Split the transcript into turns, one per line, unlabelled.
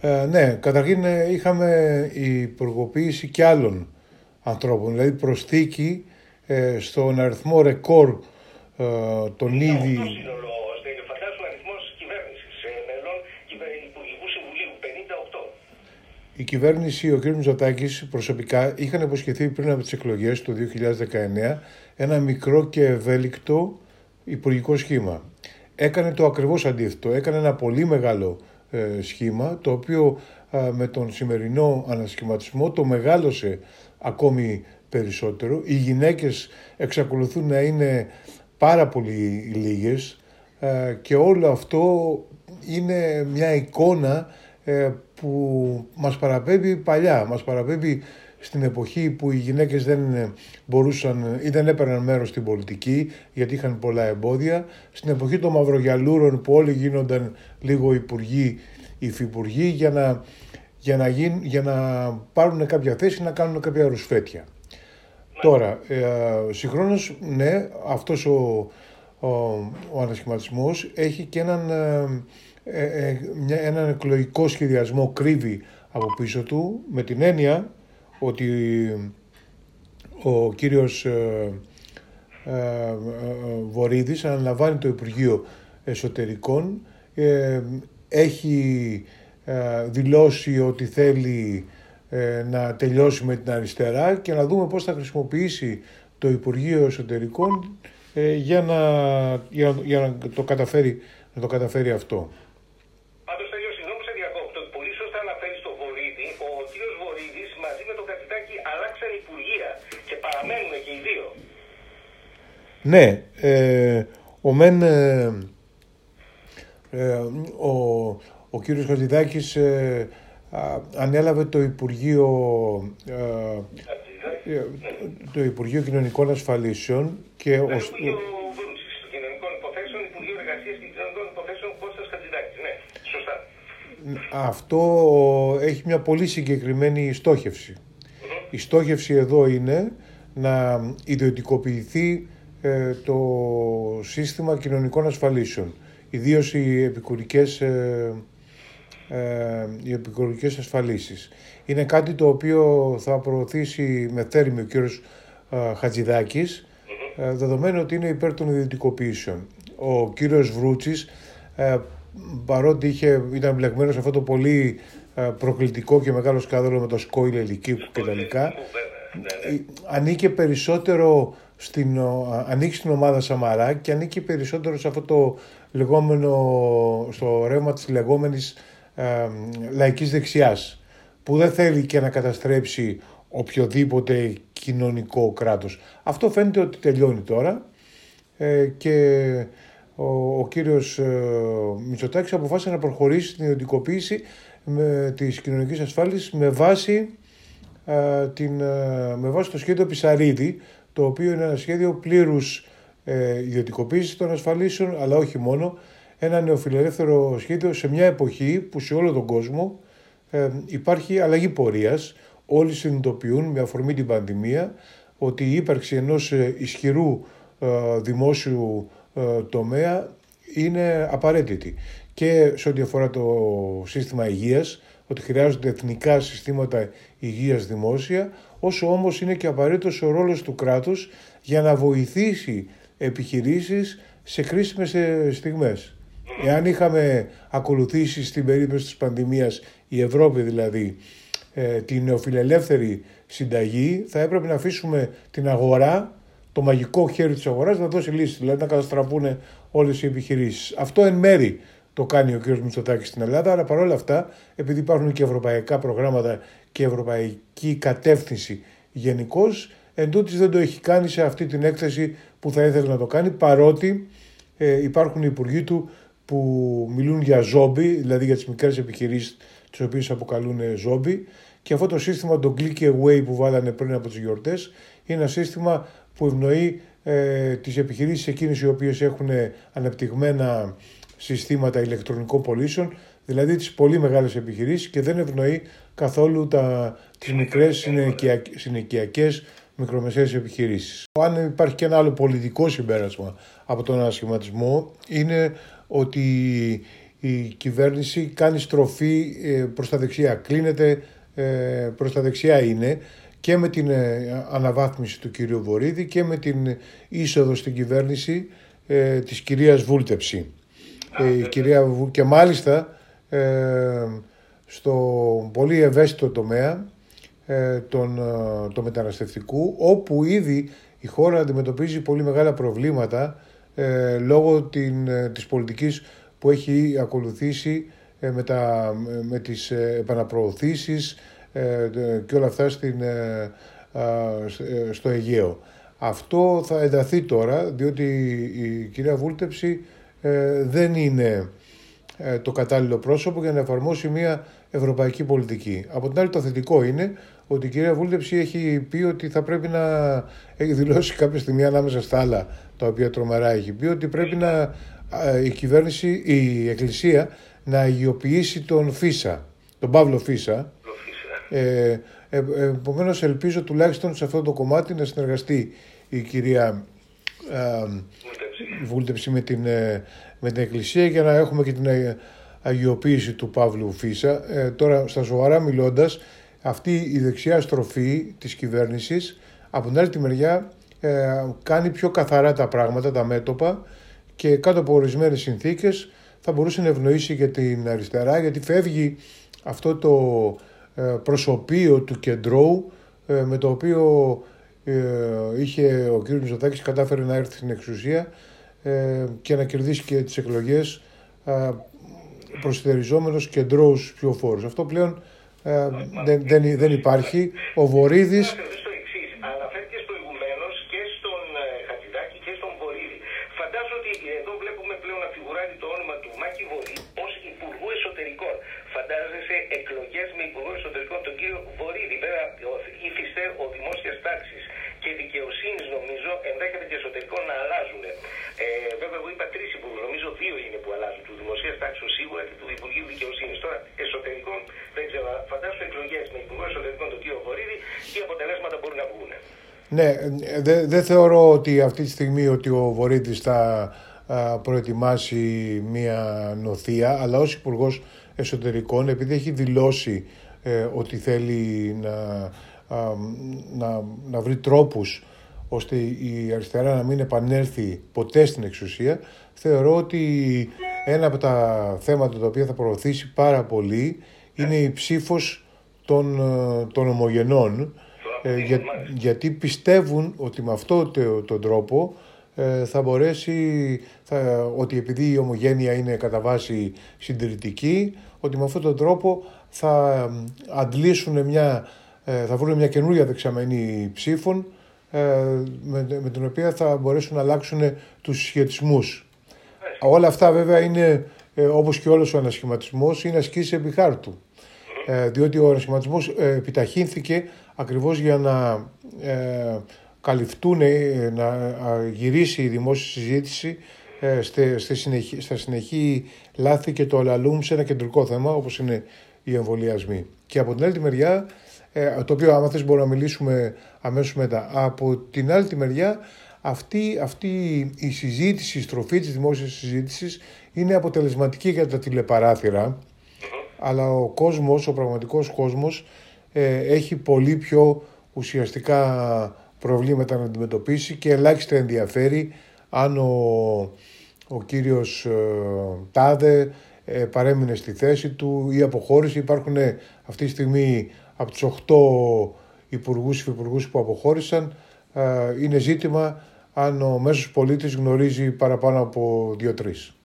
Ε, ναι, καταρχήν ε, είχαμε υπουργοποίηση και άλλων ανθρώπων, δηλαδή προσθήκη ε, στον αριθμό ρεκόρ ε, των ήδη...
Φαντάζομαι αριθμός κυβέρνησης, ε, μελών Υπουργικού Συμβουλίου, 58.
Η κυβέρνηση, ο κ. Μητσοτάκης προσωπικά είχαν υποσχεθεί πριν από τις εκλογές του 2019 ένα μικρό και ευέλικτο υπουργικό σχήμα. Έκανε το ακριβώς αντίθετο, έκανε ένα πολύ μεγάλο ε, σχήμα το οποίο με τον σημερινό ανασχηματισμό το μεγάλωσε ακόμη περισσότερο. Οι γυναίκες εξακολουθούν να είναι πάρα πολύ λίγες ε, και όλο αυτό είναι μια εικόνα ε, που μας παραπέμπει παλιά, μας παραπέμπει στην εποχή που οι γυναίκες δεν μπορούσαν ή δεν έπαιρναν μέρος στην πολιτική γιατί είχαν πολλά εμπόδια, στην εποχή των μαυρογιαλούρων που όλοι γίνονταν λίγο υπουργοί, υφυπουργοί για να, για να, για να πάρουν κάποια θέση να κάνουν κάποια ρουσφέτια. Τώρα, ε, συγχρόνως, ναι, αυτός ο, ο, ο ανασχηματισμός έχει και έναν, ε, ε, μια, έναν εκλογικό σχεδιασμό κρύβει από πίσω του, με την έννοια ότι ο κύριος ε, ε, ε Βορύδης αναλαμβάνει το Υπουργείο Εσωτερικών, έχει δηλώσει ότι θέλει ε, να τελειώσει με την αριστερά και να δούμε πώς θα χρησιμοποιήσει το Υπουργείο Εσωτερικών ε, για, να, για, για να, το καταφέρει, να το καταφέρει αυτό.
Πάντως, Τέλειο, συγγνώμη σε διακόπτω. Πολύ σωστά αναφέρει στο Βορύδη. Ο κύριος Βορύδης μαζί με τον Καπιτάκη αλλάξαν υπουργεία και παραμένουν και οι δύο.
Ναι, ε, ο Μεν, ε, ε, ο, ο κύριος Χατζηδάκης ε, ανέλαβε το Υπουργείο, ε, το Υπουργείο Κοινωνικών Ασφαλίσεων και
ο, Υπουργείο Κοινωνικών Υποθέσεων, Υπουργείο Εργασίας και Κοινωνικών Υποθέσεων Κώστας Χατζηδάκης. Ναι, σωστά.
Αυτό έχει μια πολύ συγκεκριμένη στόχευση. Η στόχευση εδώ είναι να ιδιωτικοποιηθεί ε, το σύστημα κοινωνικών ασφαλίσεων. Ιδίως οι επικουρικές ε, ε, οι επικουρικές ασφαλίσεις. Είναι κάτι το οποίο θα προωθήσει με θέρμη ο κύριος ε, Χατζηδάκης, ε, δεδομένου ότι είναι υπέρ των ιδιωτικοποιήσεων. Ο κύριος Βρούτσης, ε, παρότι είχε, ήταν μπλεγμένος σε αυτό το πολύ ε, προκλητικό και μεγάλο σκάνδαλο με το σκόιλ ελικίου και τα λοιπά, ανήκε περισσότερο στην, ανήκει στην ομάδα Σαμαρά και ανήκει περισσότερο σε αυτό το λεγόμενο, στο ρεύμα της λεγόμενης ε, λαϊκής δεξιάς που δεν θέλει και να καταστρέψει οποιοδήποτε κοινωνικό κράτος. Αυτό φαίνεται ότι τελειώνει τώρα ε, και ο, ο κύριος ε, Μητσοτάκης αποφάσισε να προχωρήσει στην ιδιωτικοποίηση με, της κοινωνικής ασφάλισης με βάση, ε, την, ε, με βάση το σχέδιο Πισαρίδη το οποίο είναι ένα σχέδιο πλήρους ε, ιδιωτικοποίησης των ασφαλίσεων αλλά όχι μόνο ένα νεοφιλελεύθερο σχέδιο σε μια εποχή που σε όλο τον κόσμο ε, υπάρχει αλλαγή πορείας. Όλοι συνειδητοποιούν με αφορμή την πανδημία ότι η ύπαρξη ενός ε, ισχυρού ε, δημόσιου ε, τομέα είναι απαραίτητη. Και σε ό,τι αφορά το σύστημα υγείας, ότι χρειάζονται εθνικά συστήματα υγείας δημόσια, όσο όμως είναι και απαραίτητος ο ρόλος του κράτους για να βοηθήσει επιχειρήσεις σε κρίσιμες στιγμές. Εάν είχαμε ακολουθήσει στην περίπτωση της πανδημίας, η Ευρώπη δηλαδή, ε, την νεοφιλελεύθερη συνταγή, θα έπρεπε να αφήσουμε την αγορά, το μαγικό χέρι της αγοράς, να δώσει λύση, δηλαδή να καταστραφούν όλες οι επιχειρήσεις. Αυτό εν μέρη το κάνει ο κ. Μητσοτάκης στην Ελλάδα, αλλά παρόλα αυτά, επειδή υπάρχουν και ευρωπαϊκά προγράμματα και ευρωπαϊκή κατεύθυνση γενικώ, εν δεν το έχει κάνει σε αυτή την έκθεση που θα ήθελε να το κάνει, παρότι ε, υπάρχουν οι υπουργοί του που μιλούν για ζόμπι, δηλαδή για τις μικρές επιχειρήσεις τις οποίες αποκαλούν ζόμπι και αυτό το σύστημα το click away που βάλανε πριν από τις γιορτές είναι ένα σύστημα που ευνοεί ε, τις επιχειρήσεις εκείνες οι οποίες έχουν ανεπτυγμένα συστήματα ηλεκτρονικών πωλήσεων, δηλαδή τις πολύ μεγάλες επιχειρήσεις και δεν ευνοεί καθόλου τα, τις μικρές συνοικιακές μικρομεσαίες επιχειρήσεις. Αν υπάρχει και ένα άλλο πολιτικό συμπέρασμα από τον ανασχηματισμό είναι ότι η κυβέρνηση κάνει στροφή ε, προς τα δεξιά, κλείνεται ε, προς τα δεξιά είναι και με την ε, αναβάθμιση του κυρίου Βορύδη και με την είσοδο στην κυβέρνηση της κυρίας Βούλτεψη. Η κυρία, και μάλιστα στο πολύ ευαίσθητο τομέα τον, το μεταναστευτικού όπου ήδη η χώρα αντιμετωπίζει πολύ μεγάλα προβλήματα λόγω την, της πολιτικής που έχει ακολουθήσει ε, με, τα, με τις ε, επαναπροωθήσεις ε, και όλα αυτά στην, στο Αιγαίο. Αυτό θα ενταθεί τώρα, διότι η κυρία Βούλτεψη δεν είναι το κατάλληλο πρόσωπο για να εφαρμόσει μια ευρωπαϊκή πολιτική. Από την άλλη το θετικό είναι ότι η κυρία Βούλτεψη έχει πει ότι θα πρέπει να έχει δηλώσει κάποια στιγμή ανάμεσα στα άλλα τα οποία τρομερά έχει πει ότι πρέπει να η κυβέρνηση, η Εκκλησία να αγιοποιήσει τον Φίσα, τον Παύλο Φίσα. Ε, ε, Επομένως, ελπίζω τουλάχιστον σε αυτό το κομμάτι να συνεργαστεί η κυρία ε, Βούλτεψη με την, ε, με την Εκκλησία για να έχουμε και την αγιοποίηση του Παύλου Φίσα. Ε, τώρα, στα σοβαρά μιλώντας, αυτή η δεξιά στροφή της κυβέρνησης από την άλλη τη μεριά κάνει πιο καθαρά τα πράγματα, τα μέτωπα και κάτω από ορισμένες συνθήκες θα μπορούσε να ευνοήσει και την αριστερά γιατί φεύγει αυτό το ε, προσωπείο του κεντρώου ε, με το οποίο ε, είχε ο κ. Μητσοτάκης κατάφερε να έρθει στην εξουσία και να κερδίσει και τις εκλογές προσυτεριζόμενος κεντρώους πιο φόρους. Αυτό πλέον δεν, δεν, δεν υπάρχει. Ο Βορύδης Ναι, δεν δε θεωρώ ότι αυτή τη στιγμή ότι ο Βορύδης θα προετοιμάσει μία νοθεία, αλλά ως υπουργός Εσωτερικών, επειδή έχει δηλώσει ε, ότι θέλει να, να, να βρει τρόπους ώστε η αριστερά να μην επανέλθει ποτέ στην εξουσία, θεωρώ ότι ένα από τα θέματα τα οποία θα προωθήσει πάρα πολύ είναι η ψήφος των, ε, των ομογενών, ε, για, γιατί πιστεύουν ότι με αυτόν το, τον τρόπο ε, θα μπορέσει, θα, ότι επειδή η ομογένεια είναι κατά βάση συντηρητική, ότι με αυτόν τον τρόπο θα αντλήσουν μια, ε, θα βρουν μια καινούργια δεξαμενή ψήφων με, με την οποία θα μπορέσουν να αλλάξουν τους σχετισμούς. Όλα αυτά βέβαια είναι, όπως και όλος ο ανασχηματισμός, είναι ασκήσεις επί χάρτου. διότι ο ανασχηματισμός επιταχύνθηκε ακριβώς για να ε, καλυφθούν, ε, να γυρίσει η δημόσια συζήτηση ε, στη, συνεχή, στα συνεχή λάθη και το αλαλούμ σε ένα κεντρικό θέμα όπως είναι οι εμβολιασμοί. Και από την άλλη τη μεριά, ε, το οποίο άμα θες μπορούμε να μιλήσουμε αμέσως μετά, από την άλλη τη μεριά αυτή, αυτή η συζήτηση, η στροφή της δημόσιας συζήτησης είναι αποτελεσματική για τα τηλεπαράθυρα, αλλά ο κόσμος, ο πραγματικός κόσμος ε, έχει πολύ πιο ουσιαστικά προβλήματα να αντιμετωπίσει και ελάχιστα ενδιαφέρει αν ο, ο κύριος ε, Τάδε ε, παρέμεινε στη θέση του ή αποχώρησε. Υπάρχουν αυτή τη στιγμή από τους 8 υπουργούς και υπουργούς που αποχώρησαν είναι ζήτημα αν ο μέσος πολίτης γνωρίζει παραπάνω από 2-3.